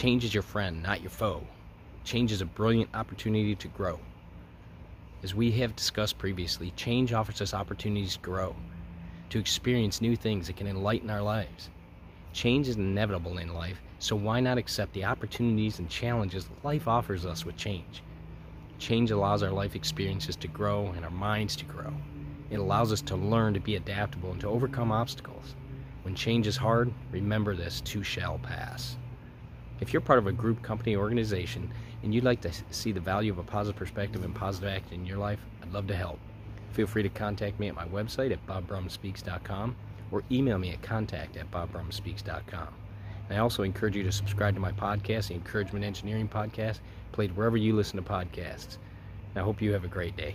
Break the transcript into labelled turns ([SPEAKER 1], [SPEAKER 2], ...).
[SPEAKER 1] Change is your friend, not your foe. Change is a brilliant opportunity to grow. As we have discussed previously, change offers us opportunities to grow, to experience new things that can enlighten our lives. Change is inevitable in life, so why not accept the opportunities and challenges life offers us with change? Change allows our life experiences to grow and our minds to grow. It allows us to learn to be adaptable and to overcome obstacles. When change is hard, remember this too shall pass. If you're part of a group, company, organization, and you'd like to see the value of a positive perspective and positive action in your life, I'd love to help. Feel free to contact me at my website at bobbrumspeaks.com or email me at contact at bobbrumspeaks.com. And I also encourage you to subscribe to my podcast, the Encouragement Engineering Podcast, played wherever you listen to podcasts. And I hope you have a great day.